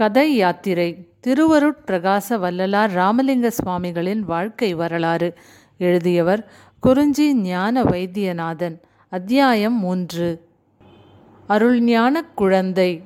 கதை யாத்திரை திருவருட்பிரகாச வல்லலார் ராமலிங்க சுவாமிகளின் வாழ்க்கை வரலாறு. எழுதியவர் குறிஞ்சி ஞான வைத்தியநாதன். அத்தியாயம் மூன்று. அருள்ஞானக் குழந்தை.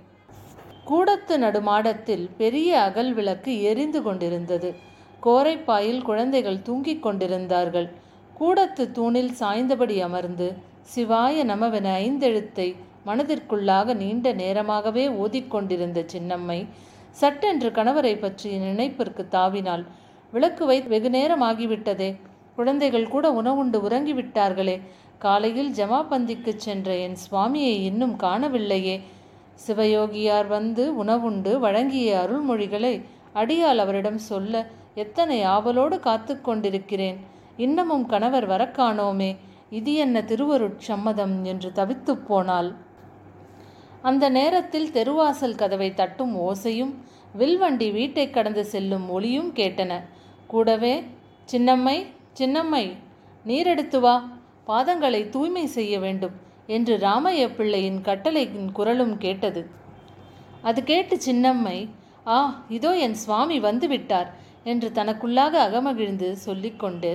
கூடத்து நடுமாடத்தில் பெரிய அகல் விளக்கு எரிந்து கொண்டிருந்தது. கோரைப்பாயில் குழந்தைகள் தூங்கிக் கொண்டிருந்தார்கள். கூடத்து தூணில் சாய்ந்தபடி அமர்ந்து சிவாய நமவென ஐந்தெழுத்தை மனதிற்குள்ளாக நீண்ட நேரமாகவே ஓதிக்கொண்டிருந்த சின்னம்மை சட்டென்று கணவரை பற்றிய நினைப்பிற்கு தாவினாள். விளக்கு வை வெகு நேரம் ஆகிவிட்டதே குழந்தைகள் கூட உணவுண்டு உறங்கிவிட்டார்களே. காலையில் ஜமாபந்திக்குச் சென்ற என் சுவாமியை இன்னும் காணவில்லையே. சிவயோகியார் வந்து உணவுண்டு வழங்கிய அருள்மொழிகளை அடியால் அவரிடம் சொல்ல எத்தனை ஆவலோடு காத்து கொண்டிருக்கிறேன். இன்னமும் கணவர் வரக்காணோமே இது என்ன திருவருட்சம்மதம் என்று தவித்துப் போனாள். அந்த நேரத்தில் தெருவாசல் கதவை தட்டும் ஓசையும் வில்வண்டி வீட்டை கடந்து செல்லும் ஒளியும் கேட்டன. கூடவே சின்னம்மை சின்னம்மை நீரெடுத்து வா பாதங்களை தூய்மை செய்ய வேண்டும் என்று ராமைய பிள்ளையின் கட்டளையின் குரலும் கேட்டது. அது கேட்டு சின்னம்மை ஆ இதோ என் சுவாமி வந்துவிட்டார் என்று தனக்குள்ளாக அகமகிழ்ந்து சொல்லிக்கொண்டு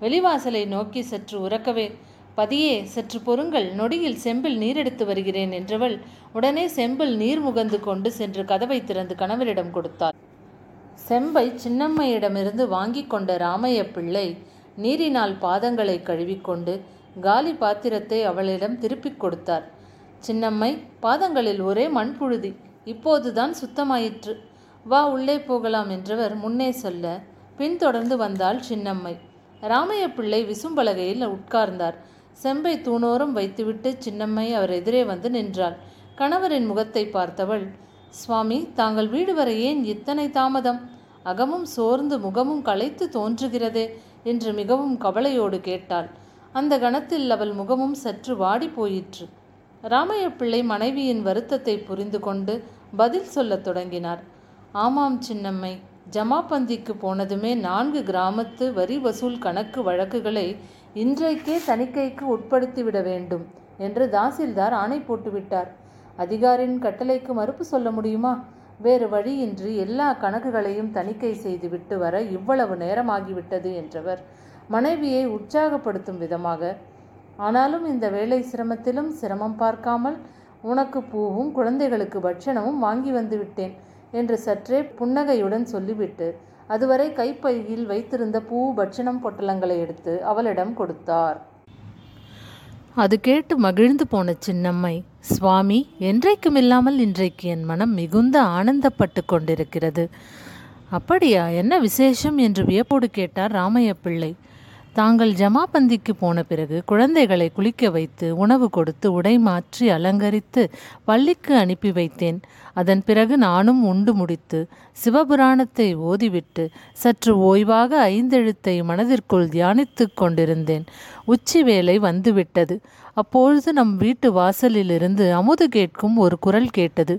வெளிவாசலை நோக்கி சற்று உறக்கவே பதியே சற்று பொறுங்கள் நொடியில் செம்பில் நீரெடுத்து வருகிறேன் என்றவள் உடனே செம்பில் நீர் முகந்து கொண்டு சென்று கதவை திறந்து கணவரிடம் கொடுத்தாள். செம்பை சின்னம்மையிடமிருந்து வாங்கி கொண்ட ராமைய பிள்ளை நீரினால் பாதங்களை கழுவிக்கொண்டு காலி பாத்திரத்தை அவளிடம் திருப்பிக் கொடுத்தார். சின்னம்மை பாதங்களில் ஒரே மண்புழுதி இப்போதுதான் சுத்தமாயிற்று. வா உள்ளே போகலாம் என்றவர் முன்னே சொல்ல பின்தொடர்ந்து வந்தாள் சின்னம்மை. ராமைய பிள்ளை விசும்பலகையில் உட்கார்ந்தார். செம்பை தூணோரம் வைத்துவிட்டு சின்னம்மை அவர் எதிரே வந்து நின்றாள். கணவரின் முகத்தை பார்த்தவள் சுவாமி தாங்கள் வீடு வர ஏன் இத்தனை தாமதம்? அகமும் சோர்ந்து முகமும் களைத்து தோன்றுகிறதே என்று மிகவும் கவலையோடு கேட்டாள். அந்த கணத்தில் அவள் முகமும் சற்று வாடி போயிற்று. ராமைய பிள்ளை மனைவியின் வருத்தத்தை புரிந்து கொண்டு பதில் சொல்லத் தொடங்கினார். ஆமாம் சின்னம்மை ஜமாபந்திக்கு போனதுமே நான்கு கிராமத்து வரி வசூல் கணக்கு வழக்குகளை இன்றைக்கே தணிக்கைக்கு உட்படுத்திவிட வேண்டும் என்று தாசில்தார் ஆணை போட்டுவிட்டார். அதிகாரியின் கட்டளைக்கு மறுப்பு சொல்ல முடியுமா? வேறு வழியின்றி எல்லா கணக்குகளையும் தணிக்கை செய்துவிட்டு வர இவ்வளவு நேரமாகிவிட்டது என்றவர் மனைவியை உற்சாகப்படுத்தும் விதமாக ஆனாலும் இந்த வேலை சிரமத்திலும் சிரமம் பார்க்காமல் உனக்கு பூவும் குழந்தைகளுக்கு பட்சணமும் வாங்கி வந்து விட்டேன் என்று சற்றே புன்னகையுடன் சொல்லிவிட்டு அதுவரை கைப்பையில் வைத்திருந்த பூ பட்சணம் பொட்டலங்களை எடுத்து அவளிடம் கொடுத்தார். அது கேட்டு மகிழ்ந்து போன சின்னம்மை சுவாமி என்றைக்கும் இல்லாமல் இன்றைக்கு என் மனம் மிகுந்த ஆனந்தப்பட்டு கொண்டிருக்கிறது. அப்படியா என்ன விசேஷம்? என்று வியப்போடு கேட்டார் ராமைய பிள்ளை. தாங்கள் ஜமாபந்திக்கு போன பிறகு குழந்தைகளை குளிக்க வைத்து உணவு கொடுத்து உடை மாற்றி அலங்கரித்து பள்ளிக்கு அனுப்பி வைத்தேன். அதன் பிறகு நானும் உண்டு முடித்து சிவபுராணத்தை ஓதிவிட்டு சற்று ஓய்வாக ஐந்தெழுத்தை மனதிற்குள் தியானித்து கொண்டிருந்தேன். உச்சி வேலை வந்துவிட்டது. அப்பொழுது நம் வீட்டு வாசலிலிருந்து அமுது கேட்கும் ஒரு குரல் கேட்டது.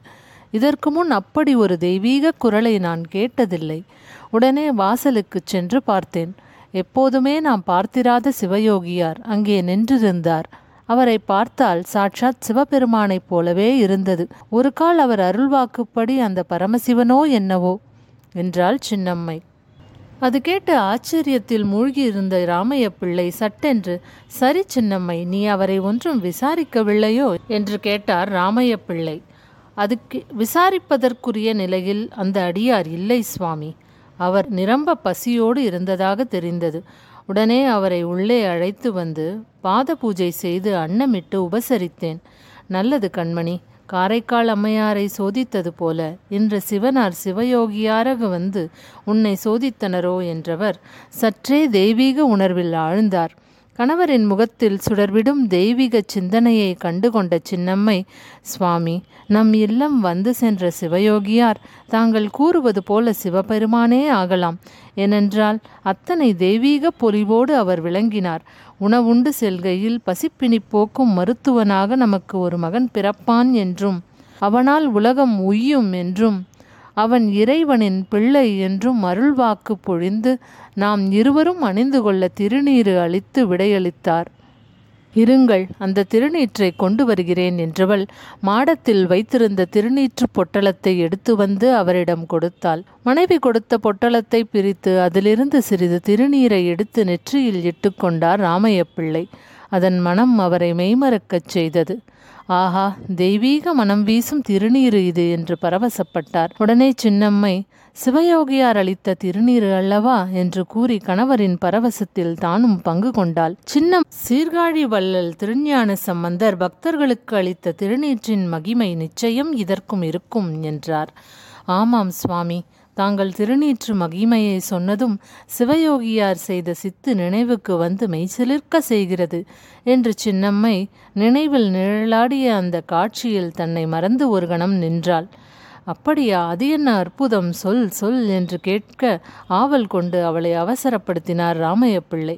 இதற்கு முன் அப்படி ஒரு தெய்வீக குரலை நான் கேட்டதில்லை. உடனே வாசலுக்கு சென்று பார்த்தேன். எப்போதுமே நாம் பார்த்திராத சிவயோகியார் அங்கே நின்றிருந்தார். அவரை பார்த்தால் சாட்சாத் சிவபெருமானைப் போலவே இருந்தது. ஒரு கால் அவர் அருள்வாக்குப்படி அந்த பரமசிவனோ என்னவோ? என்றாள் சின்னம்மை. அது கேட்டு ஆச்சரியத்தில் மூழ்கியிருந்த ராமைய பிள்ளை சட்டென்று சரி சின்னம்மை நீ அவரை ஒன்றும் விசாரிக்கவில்லையோ? என்று கேட்டார் ராமைய பிள்ளை அதுக்கு விசாரிப்பதற்குரிய நிலையில் அந்த அடியார் இல்லை சுவாமி. அவர் நிரம்ப பசியோடு இருந்ததாக தெரிந்தது. உடனே அவரை உள்ளே அழைத்து வந்து பாத பூஜை செய்து அன்னமிட்டு உபசரித்தேன். நல்லது கண்மணி காரைக்கால் அம்மையாரை சோதித்தது போல இன்று சிவனார் சிவயோகியாராக வந்து உன்னை சோதித்தனரோ என்றவர் சற்றே தெய்வீக உணர்வில் ஆழ்ந்தார். கணவரின் முகத்தில் சுடர்விடும் தெய்வீக சிந்தனையை கண்டுகொண்ட சின்னம்மை சுவாமி நம் இல்லம் வந்து சென்ற சிவயோகியார். தாங்கள் கூறுவது போல சிவபெருமானே ஆகலாம். ஏனென்றால் அத்தனை தெய்வீக பொலிவோடு அவர் விளங்கினார். உணவுண்டு செல்கையில் பசிப்பினி போக்கும் மருத்துவனாக நமக்கு ஒரு மகன் பிறப்பான் என்றும் அவனால் உலகம் உய்யும் என்றும் அவன் இறைவனின் பிள்ளை என்றும் அருள்வாக்கு பொழிந்து நாம் இருவரும் அணிந்து கொள்ள திருநீறு அளித்து விடையளித்தார். இருங்கள் அந்த திருநீற்றை கொண்டு வருகிறேன் என்றவள் மாடத்தில் வைத்திருந்த திருநீற்று பொட்டலத்தை எடுத்து வந்து அவரிடம் கொடுத்தாள். மனைவி கொடுத்த பொட்டலத்தை பிரித்து அதிலிருந்து சிறிது திருநீரை எடுத்து நெற்றியில் இட்டுக்கொண்டார் ராமையப்பிள்ளை அதன் மனம் அவரை மெய்மறக்கச் செய்தது. ஆஹா தெய்வீக மனம் வீசும் திருநீரு இது என்று பரவசப்பட்டார். உடனே சின்னம்மை சிவயோகியார் அளித்த திருநீர் அல்லவா? என்று கூறி கணவரின் பரவசத்தில் தானும் பங்கு கொண்டாள். சின்னம் சீர்காழி வள்ளல் திருஞான சம்பந்தர் பக்தர்களுக்கு அளித்த திருநீற்றின் மகிமை நிச்சயம் இதற்கும் இருக்கும் என்றார். ஆமாம் சுவாமி தாங்கள் திருநீற்று மகிமையை சொன்னதும் சிவயோகியார் செய்த சித்து நினைவுக்கு வந்து மெய்சிலிர்க்க செய்கிறது என்று சின்னம்மை நினைவில் நிழலாடிய அந்த காட்சியில் தன்னை மறந்து ஒரு கணம் நின்றாள். அப்படியா அது என்ன அற்புதம்? சொல் சொல் என்று கேட்க ஆவல் கொண்டு அவளை அவசரப்படுத்தினார் ராமையப்பிள்ளை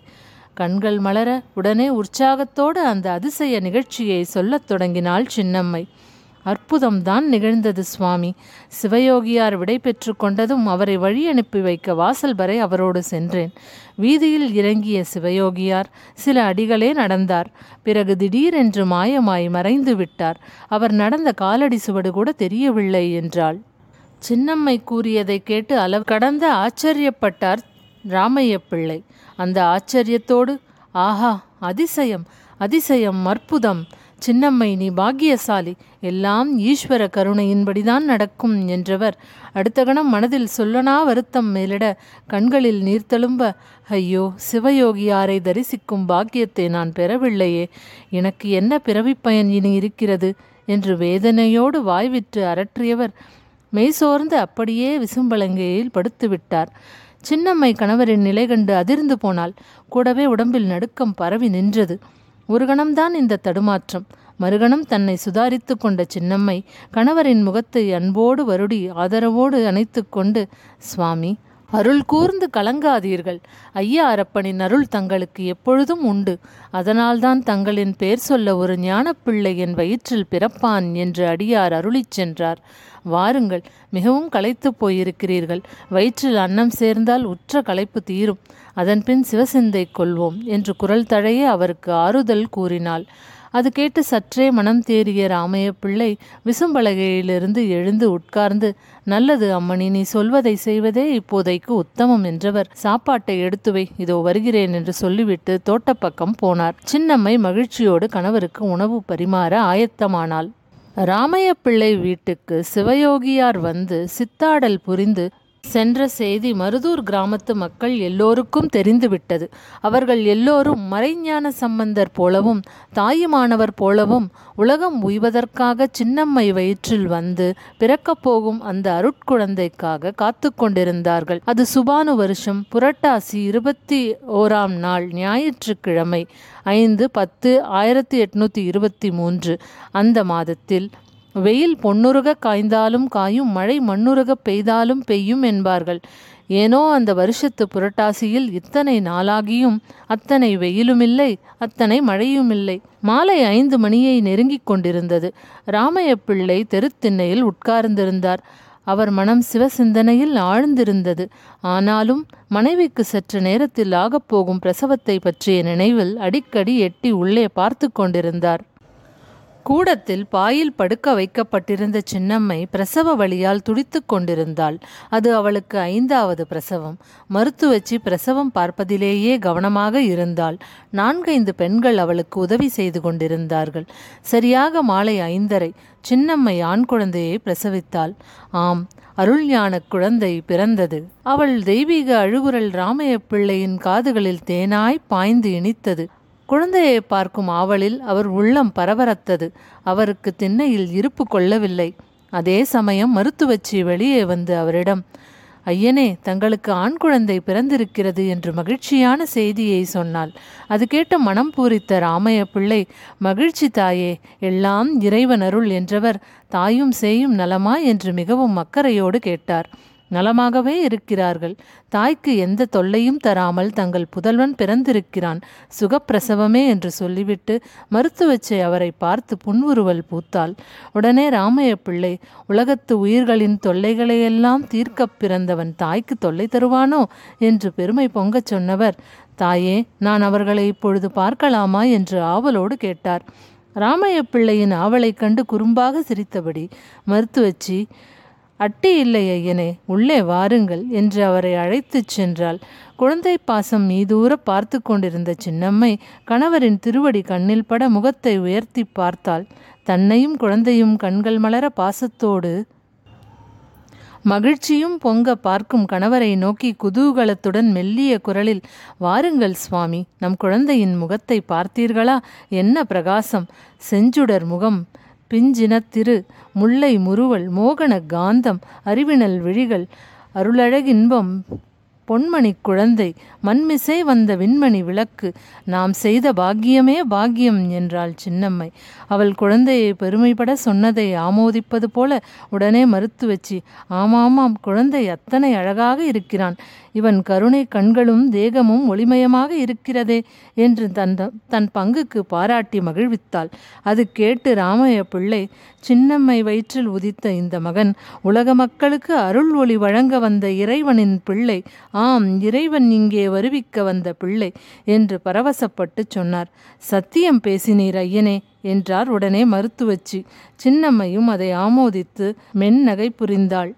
கண்கள் மலர உடனே உற்சாகத்தோடு அந்த அதிசய நிகழ்ச்சியை சொல்லத் தொடங்கினாள் சின்னம்மை. அற்புதம்தான் நிகழ்ந்தது சுவாமி. சிவயோகியார் விடை பெற்று கொண்டதும் அவரை வழி அனுப்பி வைக்க வாசல் வரை அவரோடு சென்றேன். வீதியில் இறங்கிய சிவயோகியார் சில அடிகளே நடந்தார். பிறகு திடீரென்று மாயமாய் மறைந்து விட்டார். அவர் நடந்த காலடி சுவடு கூட தெரியவில்லை என்றாள். சின்னம்மை கூறியதை கேட்டு அளவு கடந்த ஆச்சரியப்பட்டார் ராமைய பிள்ளை அந்த ஆச்சரியத்தோடு ஆஹா அதிசயம் அதிசயம் அற்புதம்! சின்னம்மை நீ பாக்கியசாலி. எல்லாம் ஈஸ்வர கருணையின்படிதான் நடக்கும் என்றவர். அடுத்த கணம் மனதில் சொல்லனா வருத்தம் மேலிட கண்களில் நீர் தழும்ப ஐயோ சிவயோகியாரை தரிசிக்கும் பாக்கியத்தை நான் பெறவில்லையே. எனக்கு என்ன பிறவி பயன் இனி இருக்கிறது? என்று வேதனையோடு வாய்விட்டு அரற்றியவர் மெய்சோர்ந்து அப்படியே விசும்பலங்கையில் படுத்துவிட்டார். சின்னம்மை கணவரின் நிலை கண்டு அதிர்ந்து போனால் கூடவே உடம்பில் நடுக்கம் பரவி நின்றது. ஒரு கணம்தான் இந்த தடுமாற்றம். மறுகணம் தன்னை சுதாரித்து கொண்ட சின்னம்மை கணவரின் முகத்தை அன்போடு வருடி ஆதரவோடு அணைத்து கொண்டு சுவாமி அருள் கூர்ந்து கலங்காதீர்கள். ஐயா அரப்பனின் அருள் தங்களுக்கு எப்பொழுதும் உண்டு. அதனால்தான் தங்களின் பேர் சொல்ல ஒரு ஞானப்பிள்ளை என் வயிற்றில் பிறப்பான் என்று அடியார் அருளிச் சென்றார். வாருங்கள் மிகவும் களைத்து போயிருக்கிறீர்கள். வயிற்றில் அன்னம் சேர்ந்தால் உற்ற களைப்பு தீரும். அதன்பின் சிவசிந்தை கொள்வோம் என்று குரல் தழையே அவருக்கு ஆறுதல் கூறினாள். அது கேட்டு சற்றே மனம் தேறிய ராமைய பிள்ளை விசும்பலகையிலிருந்து எழுந்து உட்கார்ந்து நல்லது அம்மணி நீ சொல்வதை செய்வதே இப்போதைக்கு உத்தமம் என்றவர் சாப்பாட்டை எடுத்துவை இதோ வருகிறேன் என்று சொல்லிவிட்டு தோட்டப்பக்கம் போனார். சின்னம்மை மகிழ்ச்சியோடு கணவருக்கு உணவு பரிமாற ஆயத்தமானாள். ராமைய பிள்ளை வீட்டுக்கு சிவயோகியார் வந்து சித்தாடல் புரிந்து சென்ற செய்தி மருதூர் கிராமத்து மக்கள் எல்லோருக்கும் தெரிந்துவிட்டது. அவர்கள் எல்லோரும் மறைஞான சம்பந்தர் போலவும் தாயுமானவர் போலவும் உலகம் உய்வதற்காக சின்னம்மை வயிற்றில் வந்து பிறக்கப் போகும் அந்த அருட்குழந்தைக்காக காத்து கொண்டிருந்தார்கள். அது சுபானு வருஷம் புரட்டாசி இருபத்தி ஓராம் நாள் ஞாயிற்றுக்கிழமை ஐந்து பத்து ஆயிரத்தி எட்நூத்தி இருபத்தி மூன்று. அந்த மாதத்தில் வெயில் பொன்னுருக காய்ந்தாலும் காயும் மழை மண்ணுருக பெய்தாலும் பெய்யும் என்பார்கள். ஏனோ அந்த வருஷத்து புரட்டாசியில் இத்தனை நாளாகியும் அத்தனை வெயிலுமில்லை அத்தனை மழையுமில்லை. மாலை ஐந்து மணியை நெருங்கிக் கொண்டிருந்தது. ராமையப்பிள்ளை தெருத்திண்ணையில் உட்கார்ந்திருந்தார். அவர் மனம் சிவசிந்தனையில் ஆழ்ந்திருந்தது. ஆனாலும் மனைவிக்கு சற்று நேரத்தில் ஆகப்போகும் பிரசவத்தை பற்றிய நினைவில் அடிக்கடி எட்டி உள்ளே பார்த்து கொண்டிருந்தார். கூடத்தில் பாயில் படுக்க வைக்கப்பட்டிருந்த சின்னம்மை பிரசவ வழியால் துடித்து கொண்டிருந்தாள். அது அவளுக்கு ஐந்தாவது பிரசவம். மருத்துவச்சி பிரசவம் பார்ப்பதிலேயே கவனமாக இருந்தாள். நான்கைந்து பெண்கள் அவளுக்கு உதவி செய்து கொண்டிருந்தார்கள். சரியாக மாலை ஐந்தரை சின்னம்மை ஆண் குழந்தையை பிரசவித்தாள். ஆம் அருள்ஞான குழந்தை பிறந்தது. அவள் தெய்வீக அழுகுரல் ராமைய பிள்ளையின் காதுகளில் தேனாய் பாய்ந்து இனித்தது. குழந்தையை பார்க்கும் ஆவலில் அவர் உள்ளம் பரபரத்தது. அவருக்கு திண்ணையில் இருப்பு கொள்ளவில்லை. அதே சமயம் மருத்துவச்சி வெளியே வந்து அவரிடம் ஐயனே தங்களுக்கு ஆண் குழந்தை பிறந்திருக்கிறது என்று மகிழ்ச்சியான செய்தியை சொன்னாள். அது கேட்ட மனம் பூரித்த ராமைய பிள்ளை மகிழ்ச்சி தாயே எல்லாம் இறைவன் அருள் என்றவர் தாயும் சேயும் நலமா? என்று மிகவும் அக்கறையோடு கேட்டார். நலமாகவே இருக்கிறார்கள். தாய்க்கு எந்த தொல்லையும் தராமல் தங்கள் புதல்வன் பிறந்திருக்கிறான். சுகப்பிரசவமே என்று சொல்லிவிட்டு மருத்துவச்சை அவரை பார்த்து புன்முறுவல் பூத்தாள். உடனே ராமைய பிள்ளை உலகத்து உயிர்களின் தொல்லைகளையெல்லாம் தீர்க்கப் பிறந்தவன் தாய்க்கு தொல்லை தருவானோ என்று பெருமை பொங்கச் சொன்னவர். தாயே நான் அவர்களை இப்பொழுது பார்க்கலாமா என்று ஆவலோடு கேட்டார். ராமைய பிள்ளையின் ஆவலைக் கண்டு குறும்பாக சிரித்தபடி மருத்துவச்சி அட்டி இல்லை ஐயனே உள்ளே வாருங்கள் என்று அவரை அழைத்துச் சென்றாள். குழந்தை பாசம் மீதூர பார்த்து கொண்டிருந்த சின்னம்மை கணவரின் திருவடி கண்ணில் பட முகத்தை உயர்த்தி பார்த்தாள். தன்னையும் குழந்தையும் கண்கள் மலர பாசத்தோடு மகிழ்ச்சியும் பொங்க பார்க்கும் கணவரை நோக்கி குதூகலத்துடன் மெல்லிய குரலில் வாருங்கள் சுவாமி நம் குழந்தையின் முகத்தை பார்த்தீர்களா? என்ன பிரகாசம்? செஞ்சுடர் முகம் பிஞ்சினத்திரு முல்லை முறுவல் மோகன காந்தம் அறிவினல் விழிகள் அருளழகின்பம் பொன்மணி குழந்தை மண்மிசை வந்த விண்மணி விளக்கு நாம் செய்த பாக்கியமே பாக்கியம் என்றாள் சின்னம்மை. அவள் குழந்தையை பெருமைப்பட சொன்னதை ஆமோதிப்பது போல உடனே மறுத்து வச்சு ஆமாமாம் குழந்தை அத்தனை அழகாக இருக்கிறான். இவன் கருணை கண்களும் தேகமும் ஒளிமயமாக இருக்கிறதே என்று தன் தன் பங்குக்கு பாராட்டி மகிழ்வித்தாள். அது கேட்டு ராமைய பிள்ளை சின்னம்மை வயிற்றில் உதித்த இந்த மகன் உலக மக்களுக்கு அருள் ஒளி வழங்க வந்த இறைவனின் பிள்ளை ஆம் இறைவன் இங்கே வருவிக்க வந்த பிள்ளை என்று பரவசப்பட்டு சொன்னார். சத்தியம் பேசினீர் ஐயனே என்றார் உடனே மருத்துவச்சி சின்னம்மையும் அதை ஆமோதித்து மென்னகை புரிந்தாள்.